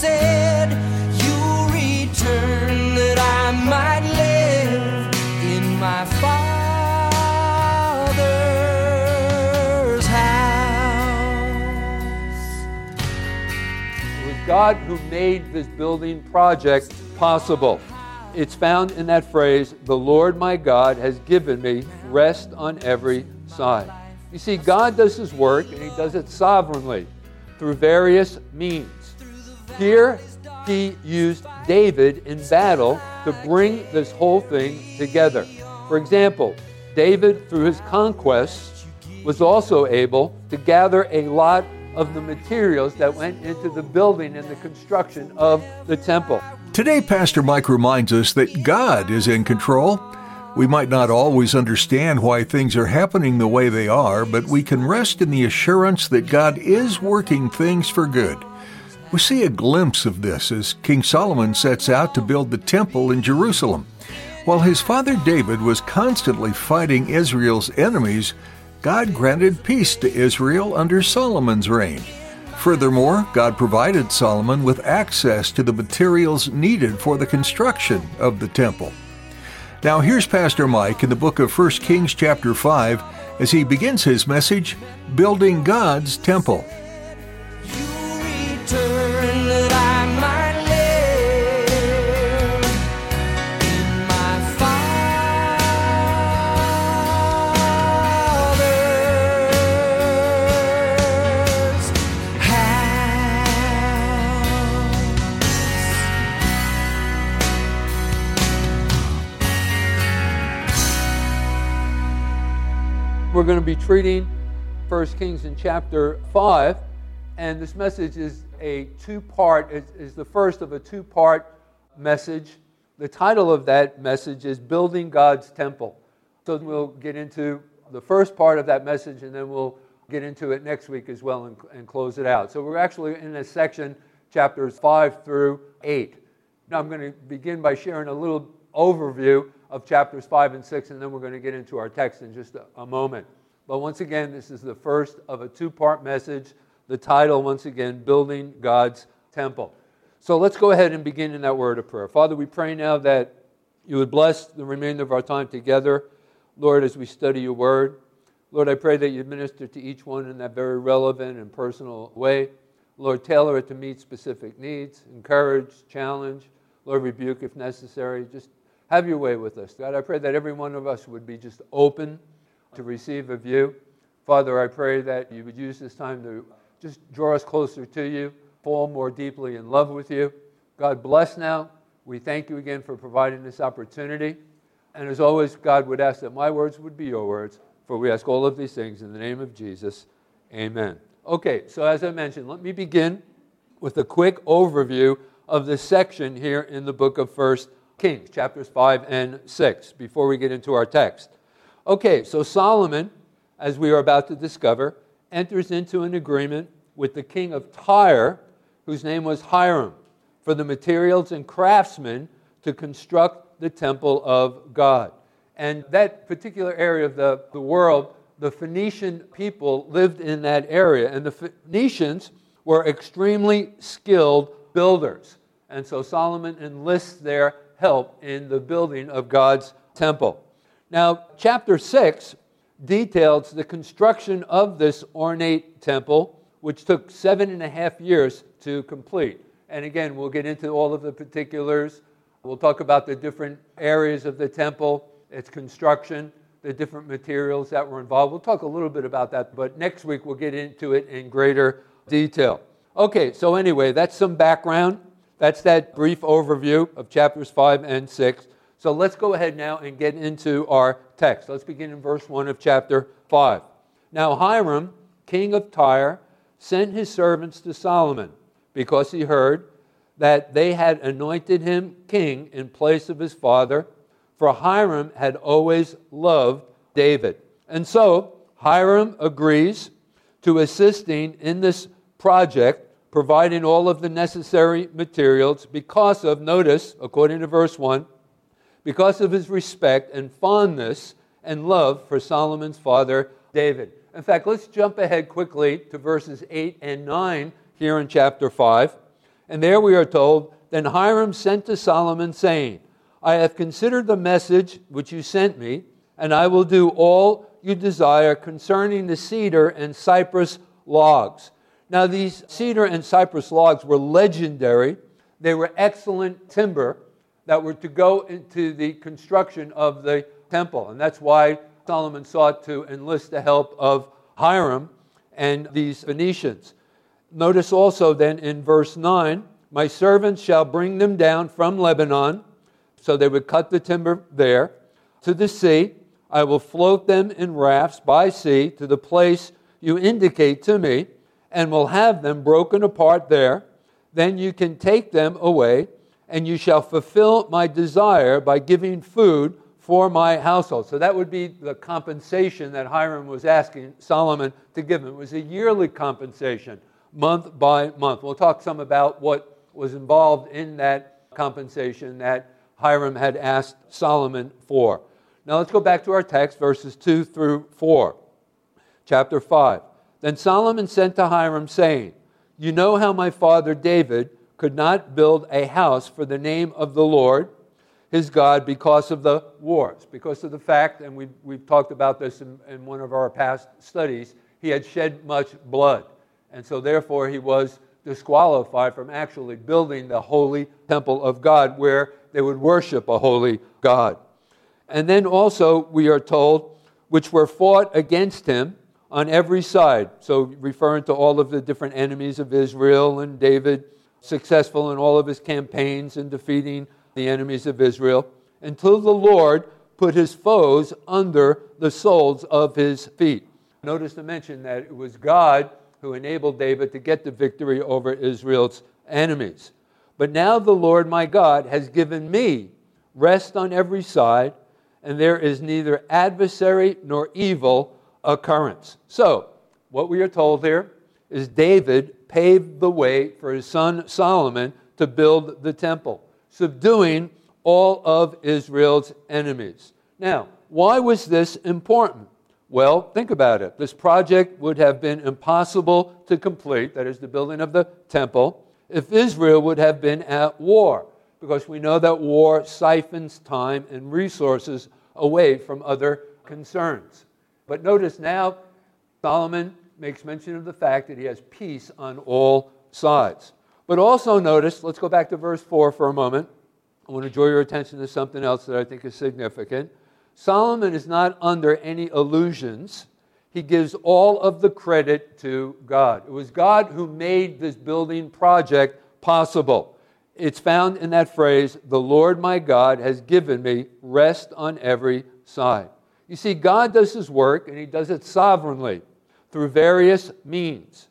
said. Return that I might live in my Father's house. It was God who made this building project possible. It's found in that phrase, the Lord my God has given me rest on every side. You see, God does his work and he does it sovereignly through various means. Here, he used David in battle to bring this whole thing together. For example, David, through his conquests, was also able to gather a lot of the materials that went into the building and the construction of the temple. Today, Pastor Mike reminds us that God is in control. We might not always understand why things are happening the way they are, but we can rest in the assurance that God is working things for good. We see a glimpse of this as King Solomon sets out to build the temple in Jerusalem. While his father David was constantly fighting Israel's enemies, God granted peace to Israel under Solomon's reign. Furthermore, God provided Solomon with access to the materials needed for the construction of the temple. Now here's Pastor Mike in the book of 1 Kings chapter 5 as he begins his message, Building God's Temple. We're going to be treating 1 Kings in chapter 5, and this message is a two part, is, is the first of a two part message. The title of that message is Building God's Temple. So we'll get into the first part of that message, and then we'll get into it next week as well and, and close it out. So we're actually in a section, chapters 5 through 8. Now I'm going to begin by sharing a little overview of chapters 5 and 6, and then we're going to get into our text in just a, a moment. But once again, this is the first of a two part message. The title, once again, Building God's Temple. So let's go ahead and begin in that word of prayer. Father, we pray now that you would bless the remainder of our time together, Lord, as we study your word. Lord, I pray that you minister to each one in that very relevant and personal way. Lord, tailor it to meet specific needs, encourage, challenge, Lord, rebuke if necessary. Just have your way with us. God, I pray that every one of us would be just open to receive of you. Father, I pray that you would use this time to just draw us closer to you, fall more deeply in love with you. God bless now. We thank you again for providing this opportunity. And as always, God would ask that my words would be your words, for we ask all of these things in the name of Jesus. Amen. Okay, so as I mentioned, let me begin with a quick overview of this section here in the book of First Kings, chapters 5 and 6, before we get into our text. Okay, so Solomon, as we are about to discover, enters into an agreement with the king of Tyre, whose name was Hiram, for the materials and craftsmen to construct the temple of God. And that particular area of the, the world, the Phoenician people lived in that area. And the Phoenicians were extremely skilled builders. And so Solomon enlists their help in the building of God's temple. Now, chapter 6 details the construction of this ornate temple, which took seven and a half years to complete. And again, we'll get into all of the particulars. We'll talk about the different areas of the temple, its construction, the different materials that were involved. We'll talk a little bit about that, but next week we'll get into it in greater detail. Okay, so anyway, that's some background. That's that brief overview of chapters 5 and 6. So let's go ahead now and get into our text. Let's begin in verse 1 of chapter 5. Now, Hiram, king of Tyre, sent his servants to Solomon because he heard that they had anointed him king in place of his father, for Hiram had always loved David. And so Hiram agrees to assisting in this project, providing all of the necessary materials because of, notice, according to verse 1, because of his respect and fondness and love for Solomon's father David. In fact, let's jump ahead quickly to verses 8 and 9 here in chapter 5. And there we are told Then Hiram sent to Solomon, saying, I have considered the message which you sent me, and I will do all you desire concerning the cedar and cypress logs. Now, these cedar and cypress logs were legendary, they were excellent timber that were to go into the construction of the temple. And that's why Solomon sought to enlist the help of Hiram and these Phoenicians. Notice also then in verse 9, my servants shall bring them down from Lebanon. So they would cut the timber there to the sea. I will float them in rafts by sea to the place you indicate to me, and will have them broken apart there. Then you can take them away, and you shall fulfill my desire by giving food for my household. So that would be the compensation that Hiram was asking Solomon to give him. It was a yearly compensation, month by month. We'll talk some about what was involved in that compensation that Hiram had asked Solomon for. Now let's go back to our text, verses 2 through 4. Chapter 5. Then Solomon sent to Hiram, saying, You know how my father David could not build a house for the name of the Lord his God because of the wars, because of the fact, and we've, we've talked about this in, in one of our past studies, he had shed much blood. And so, therefore, he was disqualified from actually building the holy temple of God where they would worship a holy God. And then also, we are told, which were fought against him on every side. So, referring to all of the different enemies of Israel and David, successful in all of his campaigns in defeating the enemies of Israel, until the Lord put his foes under the soles of his feet. Notice to mention that it was God who enabled David to get the victory over Israel's enemies. But now the Lord my God has given me rest on every side, and there is neither adversary nor evil occurrence. So, what we are told here is David paved the way for his son Solomon to build the temple, subduing all of Israel's enemies. Now, why was this important? Well, think about it. This project would have been impossible to complete, that is, the building of the temple, if Israel would have been at war, because we know that war siphons time and resources away from other concerns. But notice now, Solomon makes mention of the fact that he has peace on all sides. But also notice, let's go back to verse 4 for a moment. I want to draw your attention to something else that I think is significant. Solomon is not under any illusions. He gives all of the credit to God. It was God who made this building project possible. It's found in that phrase, the Lord my God has given me rest on every side. You see, God does his work and he does it sovereignly through various means.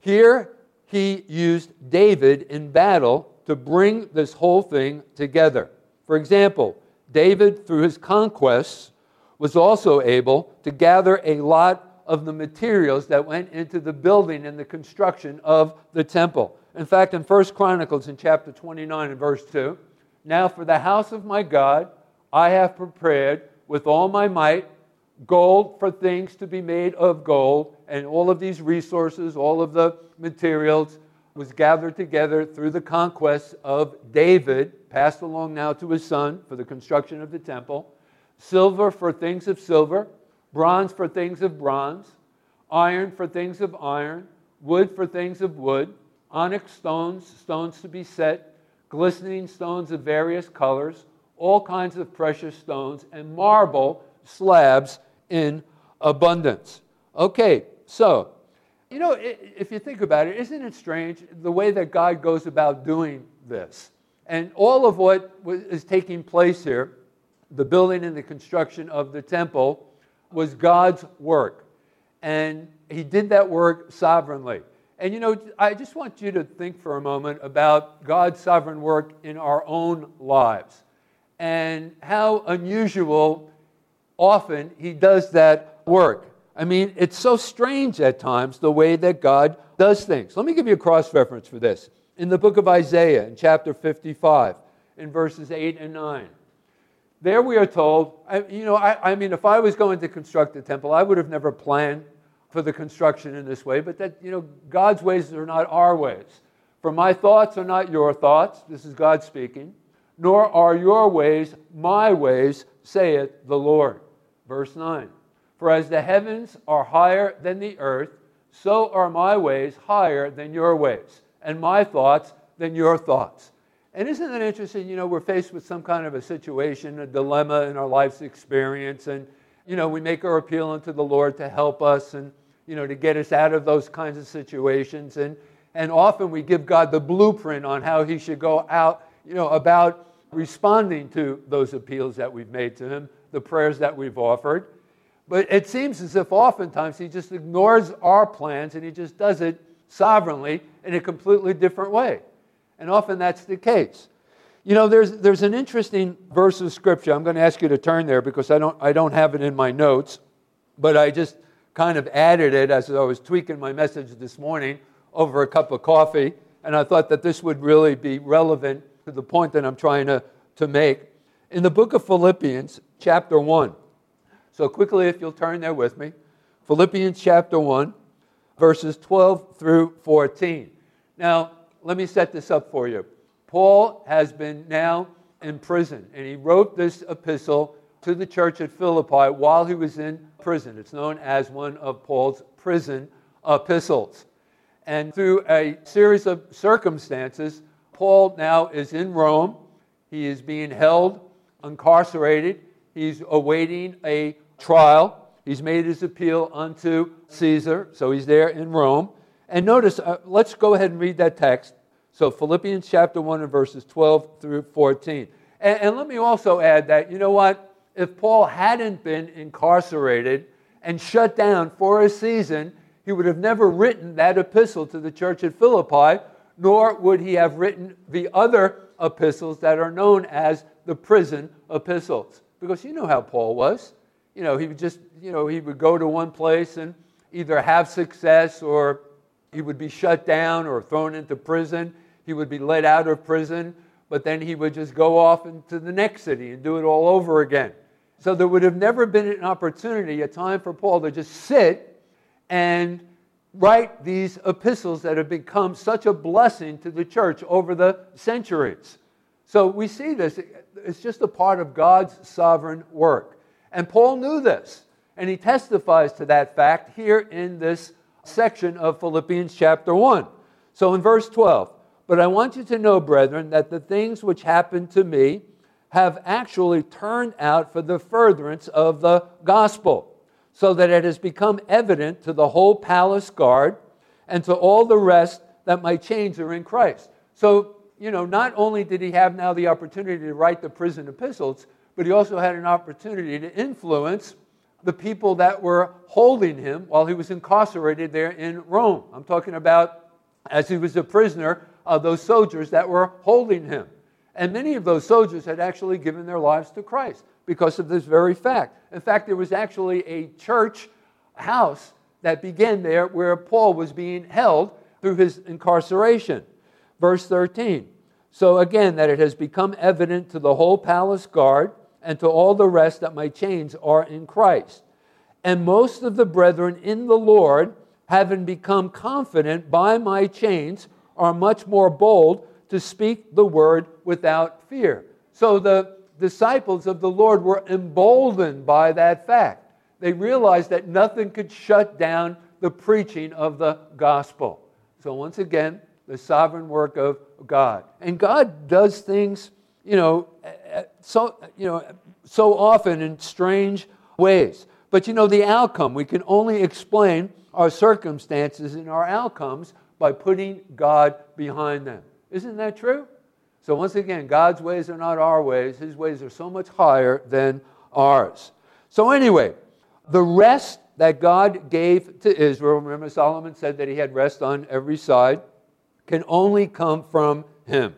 Here, he used David in battle to bring this whole thing together. For example, David, through his conquests, was also able to gather a lot of the materials that went into the building and the construction of the temple. In fact, in 1 Chronicles in chapter 29 and verse 2, now for the house of my God I have prepared with all my might gold for things to be made of gold, and all of these resources, all of the materials was gathered together through the conquests of David, passed along now to his son for the construction of the temple. Silver for things of silver, bronze for things of bronze, iron for things of iron, wood for things of wood, onyx stones, stones to be set, glistening stones of various colors, all kinds of precious stones, and marble slabs in abundance. Okay, so, you know, if you think about it, isn't it strange the way that God goes about doing this? And all of what is taking place here, the building and the construction of the temple, was God's work. And he did that work sovereignly. And you know, I just want you to think for a moment about God's sovereign work in our own lives and how unusual often He does that work. I mean, it's so strange at times the way that God does things. Let me give you a cross reference for this. In the book of Isaiah, in chapter 55, in verses 8 and 9, there we are told, I, you know, I, I mean, if I was going to construct a temple, I would have never planned for the construction in this way, but that, you know, God's ways are not our ways. For my thoughts are not your thoughts, this is God speaking, nor are your ways my ways, saith the Lord. Verse 9 For as the heavens are higher than the earth, so are my ways higher than your ways, and my thoughts than your thoughts. And isn't it interesting? You know, we're faced with some kind of a situation, a dilemma in our life's experience, and, you know, we make our appeal unto the Lord to help us and, you know, to get us out of those kinds of situations. And, and often we give God the blueprint on how He should go out, you know, about responding to those appeals that we've made to Him, the prayers that we've offered. But it seems as if oftentimes He just ignores our plans and He just does it sovereignly in a completely different way. And often that's the case. You know, there's, there's an interesting verse of scripture. I'm going to ask you to turn there because I don't, I don't have it in my notes, but I just kind of added it as I was tweaking my message this morning over a cup of coffee. And I thought that this would really be relevant the point that I'm trying to, to make. In the book of Philippians, chapter 1. So, quickly, if you'll turn there with me. Philippians chapter 1, verses 12 through 14. Now, let me set this up for you. Paul has been now in prison, and he wrote this epistle to the church at Philippi while he was in prison. It's known as one of Paul's prison epistles. And through a series of circumstances, Paul now is in Rome. He is being held, incarcerated. He's awaiting a trial. He's made his appeal unto Caesar, so he's there in Rome. And notice, uh, let's go ahead and read that text. So, Philippians chapter 1 and verses 12 through 14. And, and let me also add that, you know what? If Paul hadn't been incarcerated and shut down for a season, he would have never written that epistle to the church at Philippi, nor would he have written the other epistles that are known as the prison epistles. Because you know how Paul was. You know, he would just, you know, he would go to one place and either have success or he would be shut down or thrown into prison. He would be let out of prison, but then he would just go off into the next city and do it all over again. So there would have never been an opportunity, a time for Paul to just sit and write these epistles that have become such a blessing to the church over the centuries. So we see this, it's just a part of God's sovereign work. And Paul knew this, and he testifies to that fact here in this section of Philippians chapter 1. So in verse 12, but I want you to know, brethren, that the things which happened to me have actually turned out for the furtherance of the gospel, so that it has become evident to the whole palace guard and to all the rest that my chains are in Christ. So, you know, not only did he have now the opportunity to write the prison epistles, but he also had an opportunity to influence the people that were holding him while he was incarcerated there in Rome. I'm talking about as he was a prisoner, uh, those soldiers that were holding him. And many of those soldiers had actually given their lives to Christ because of this very fact. In fact, there was actually a church house that began there where Paul was being held through his incarceration. Verse 13. So again, that it has become evident to the whole palace guard and to all the rest that my chains are in Christ. And most of the brethren in the Lord, having become confident by my chains, are much more bold to speak the word without fear. So the disciples of the Lord were emboldened by that fact. They realized that nothing could shut down the preaching of the gospel. So once again, the sovereign work of God. And God does things, you know, so, you know, so often in strange ways. But you know, the outcome, we can only explain our circumstances and our outcomes by putting God behind them. Isn't that true? So, once again, God's ways are not our ways, His ways are so much higher than ours. So, anyway, the rest that God gave to Israel, remember Solomon said that he had rest on every side, can only come from him.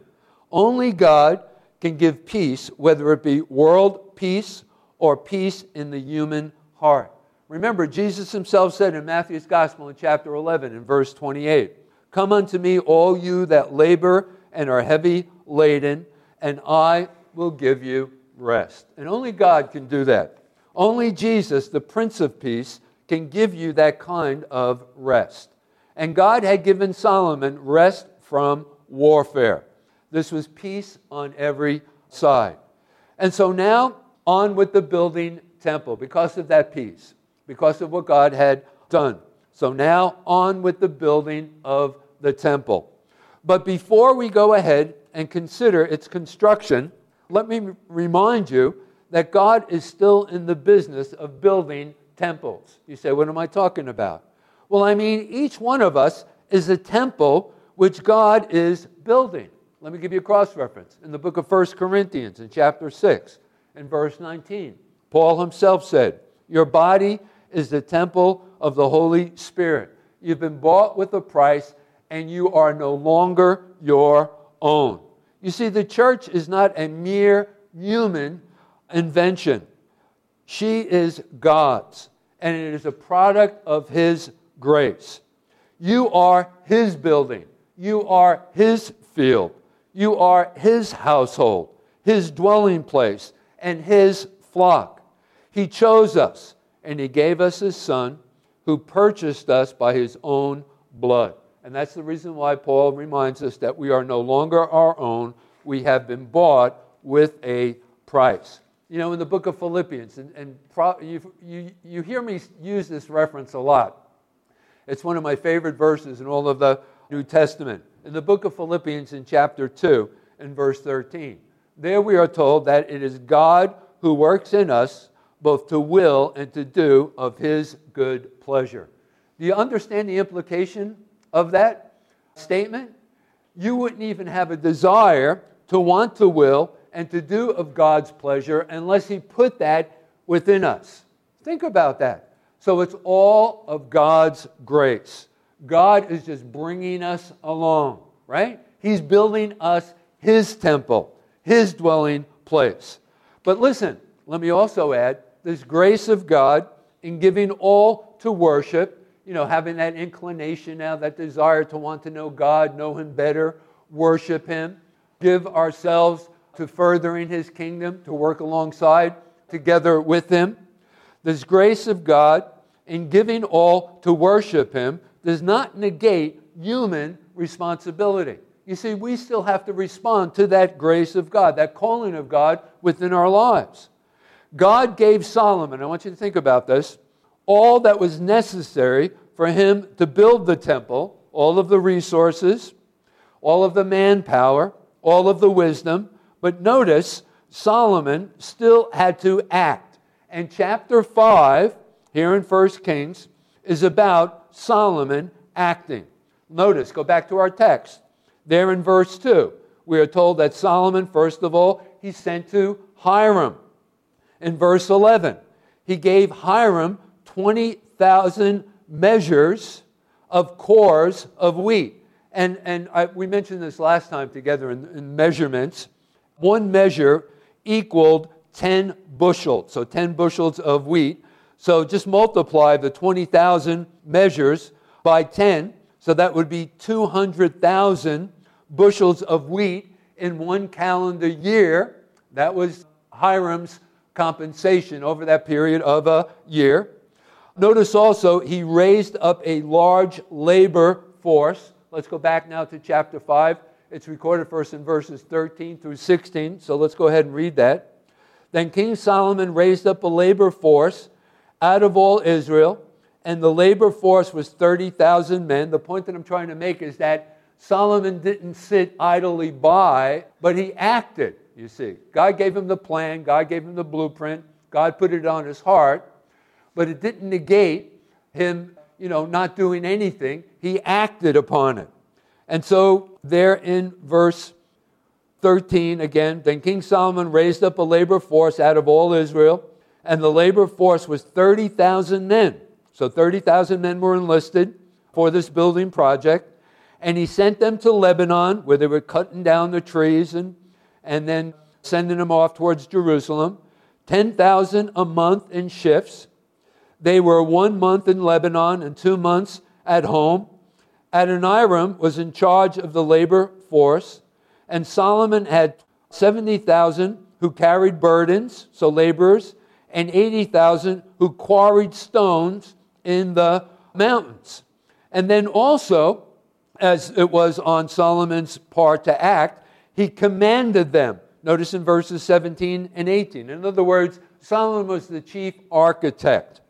Only God can give peace, whether it be world peace or peace in the human heart. Remember, Jesus himself said in Matthew's Gospel in chapter 11, in verse 28, Come unto me, all you that labor and are heavy laden, and I will give you rest. And only God can do that. Only Jesus, the Prince of Peace, can give you that kind of rest. And God had given Solomon rest from warfare. This was peace on every side. And so now, on with the building temple because of that peace, because of what God had done. So now, on with the building of the temple. But before we go ahead and consider its construction, let me remind you that God is still in the business of building temples. You say, What am I talking about? Well, I mean, each one of us is a temple which God is building. Let me give you a cross reference. In the book of 1 Corinthians, in chapter 6, in verse 19, Paul himself said, Your body is the temple of the Holy Spirit. You've been bought with a price, and you are no longer your own. You see, the church is not a mere human invention, she is God's, and it is a product of His grace. You are His building, you are His field, you are His household, His dwelling place, and His flock. He chose us, and He gave us His Son, who purchased us by His own blood. And that's the reason why Paul reminds us that we are no longer our own. We have been bought with a price. You know, in the book of Philippians, and, and pro, you, you, you hear me use this reference a lot. It's one of my favorite verses in all of the New Testament. In the book of Philippians, in chapter 2, and verse 13, there we are told that it is God who works in us both to will and to do of his good pleasure. Do you understand the implication of that statement? You wouldn't even have a desire to want to will and to do of God's pleasure unless He put that within us. Think about that. So it's all of God's grace. God is just bringing us along, right? He's building us His temple, His dwelling place. But listen, let me also add this grace of God in giving all to worship, you know, having that inclination now, that desire to want to know God, know Him better, worship Him, give ourselves to furthering His kingdom, to work alongside together with Him. This grace of God in giving all to worship Him does not negate human responsibility. You see, we still have to respond to that grace of God, that calling of God within our lives. God gave Solomon, I want you to think about this, all that was necessary for him to build the temple, all of the resources, all of the manpower, all of the wisdom. But notice, Solomon still had to act. And chapter 5, here in 1 Kings, is about Solomon acting. Notice, go back to our text. There in verse 2, we are told that Solomon, first of all, he sent to Hiram. In verse 11, he gave Hiram 20,000 measures of kors of wheat. And, and I, we mentioned this last time together in, in measurements. One measure equaled 10 bushels, so 10 bushels of wheat. So just multiply the 20,000 measures by 10, so that would be 200,000 bushels of wheat in one calendar year. That was Hiram's compensation over that period of a year. Notice also, he raised up a large labor force. Let's go back now to chapter 5. It's recorded first in verses 13 through 16, so let's go ahead and read that. Then King Solomon raised up a labor force out of all Israel, and the labor force was 30,000 men. The point that I'm trying to make is that Solomon didn't sit idly by, but he acted, you see. God gave him the plan, God gave him the blueprint, God put it on his heart, but it didn't negate him, you know, not doing anything. He acted upon it. And so, there in verse 13 again, then King Solomon raised up a labor force out of all Israel, and the labor force was 30,000 men. So 30,000 men were enlisted for this building project. And he sent them to Lebanon, where they were cutting down the trees and, and then sending them off towards Jerusalem. 10,000 a month in shifts. They were one month in Lebanon and two months at home. Adoniram was in charge of the labor force, and Solomon had 70,000 who carried burdens, so laborers, and 80,000 who quarried stones in the mountains. And then also, as it was on Solomon's part to act, he commanded them. Notice in verses 17 and 18. In other words, Solomon was the chief architect.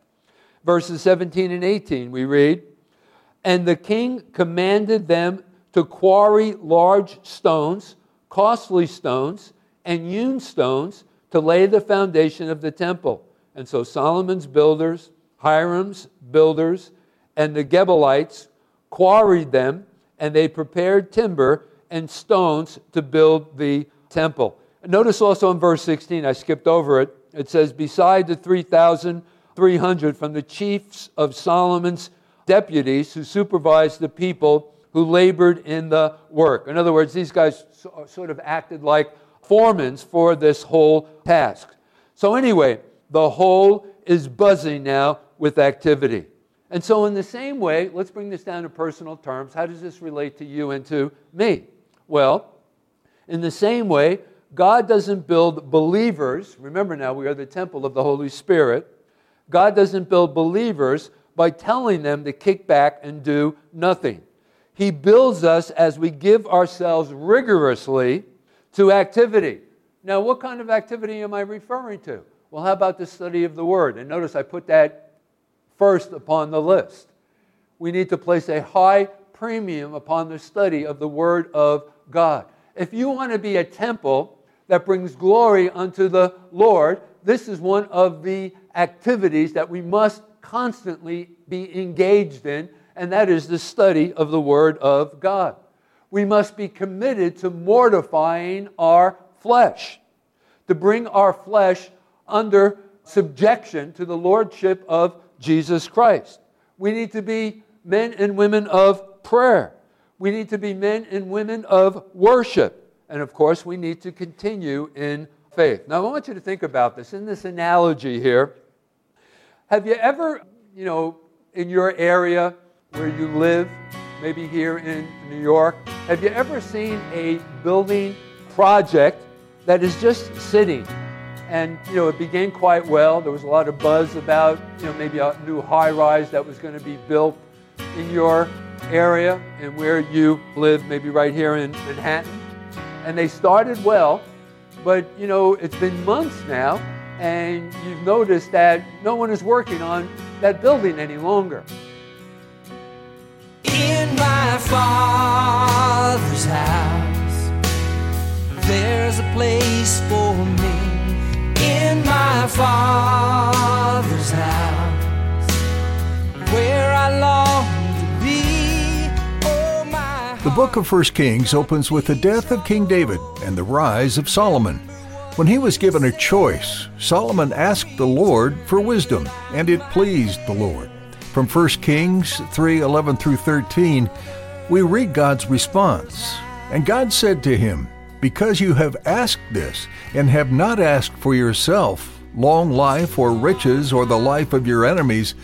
Verses 17 and 18, we read, And the king commanded them to quarry large stones, costly stones, and hewn stones to lay the foundation of the temple. And so Solomon's builders, Hiram's builders, and the Gebalites quarried them, and they prepared timber and stones to build the temple. Notice also in verse 16, I skipped over it, it says, Beside the 3,300 from the chiefs of Solomon's deputies who supervised the people who labored in the work. In other words, these guys uh, sort of acted like foremans for this whole task. So, anyway, the whole is buzzing now with activity. And so, in the same way, let's bring this down to personal terms. How does this relate to you and to me? Well, in the same way, God doesn't build believers. Remember now, we are the temple of the Holy Spirit. God doesn't build believers by telling them to kick back and do nothing. He builds us as we give ourselves rigorously to activity. Now, what kind of activity am I referring to? Well, how about the study of the Word? And notice I put that first upon the list. We need to place a high premium upon the study of the Word of God. If you want to be a temple that brings glory unto the Lord, this is one of the activities that we must constantly be engaged in, and that is the study of the Word of God. We must be committed to mortifying our flesh, to bring our flesh under subjection to the Lordship of Jesus Christ. We need to be men and women of prayer. We need to be men and women of worship. And of course, we need to continue in faith. Now, I want you to think about this in this analogy here. Have you ever, you know, in your area where you live, maybe here in New York, have you ever seen a building project that is just sitting? And, you know, it began quite well. There was a lot of buzz about, you know, maybe a new high rise that was going to be built in your area and where you live, maybe right here in Manhattan. And they started well, but, you know, it's been months now, and you've noticed that no one is working on that building any longer. In my father's house, there's a place for me. In my father's house, where I long The book of 1 Kings opens with the death of King David and the rise of Solomon. When he was given a choice, Solomon asked the Lord for wisdom, and it pleased the Lord. From 1 Kings 3 11 through 13, we read God's response. And God said to him, Because you have asked this, and have not asked for yourself long life or riches or the life of your enemies,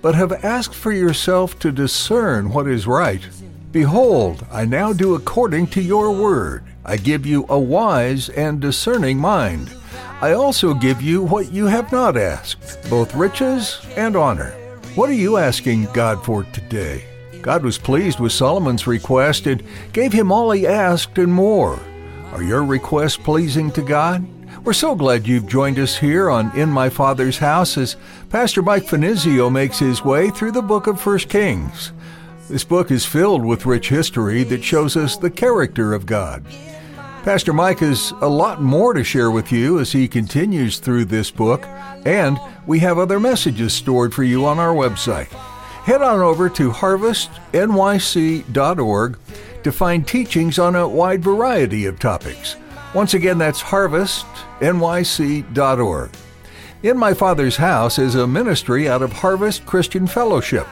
but have asked for yourself to discern what is right, behold, I now do according to your word. I give you a wise and discerning mind. I also give you what you have not asked, both riches and honor. What are you asking God for today? God was pleased with Solomon's request and gave him all he asked and more. Are your requests pleasing to God? We're so glad you've joined us here on In My Father's House as Pastor Mike Finizio makes his way through the book of 1 Kings. This book is filled with rich history that shows us the character of God. Pastor Mike has a lot more to share with you as he continues through this book, and we have other messages stored for you on our website. Head on over to harvestnyc.org to find teachings on a wide variety of topics. Once again, that's harvestnyc.org. In My Father's House is a ministry out of Harvest Christian Fellowship,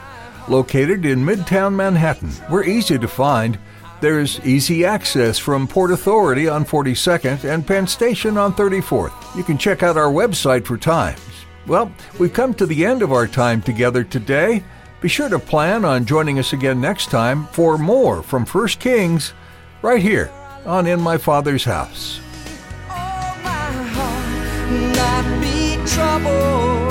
located in Midtown Manhattan. We're easy to find. There's easy access from Port Authority on 42nd and Penn Station on 34th. You can check out our website for times. Well, we've come to the end of our time together today. Be sure to plan on joining us again next time for more from First Kings right here on In My Father's House. Oh,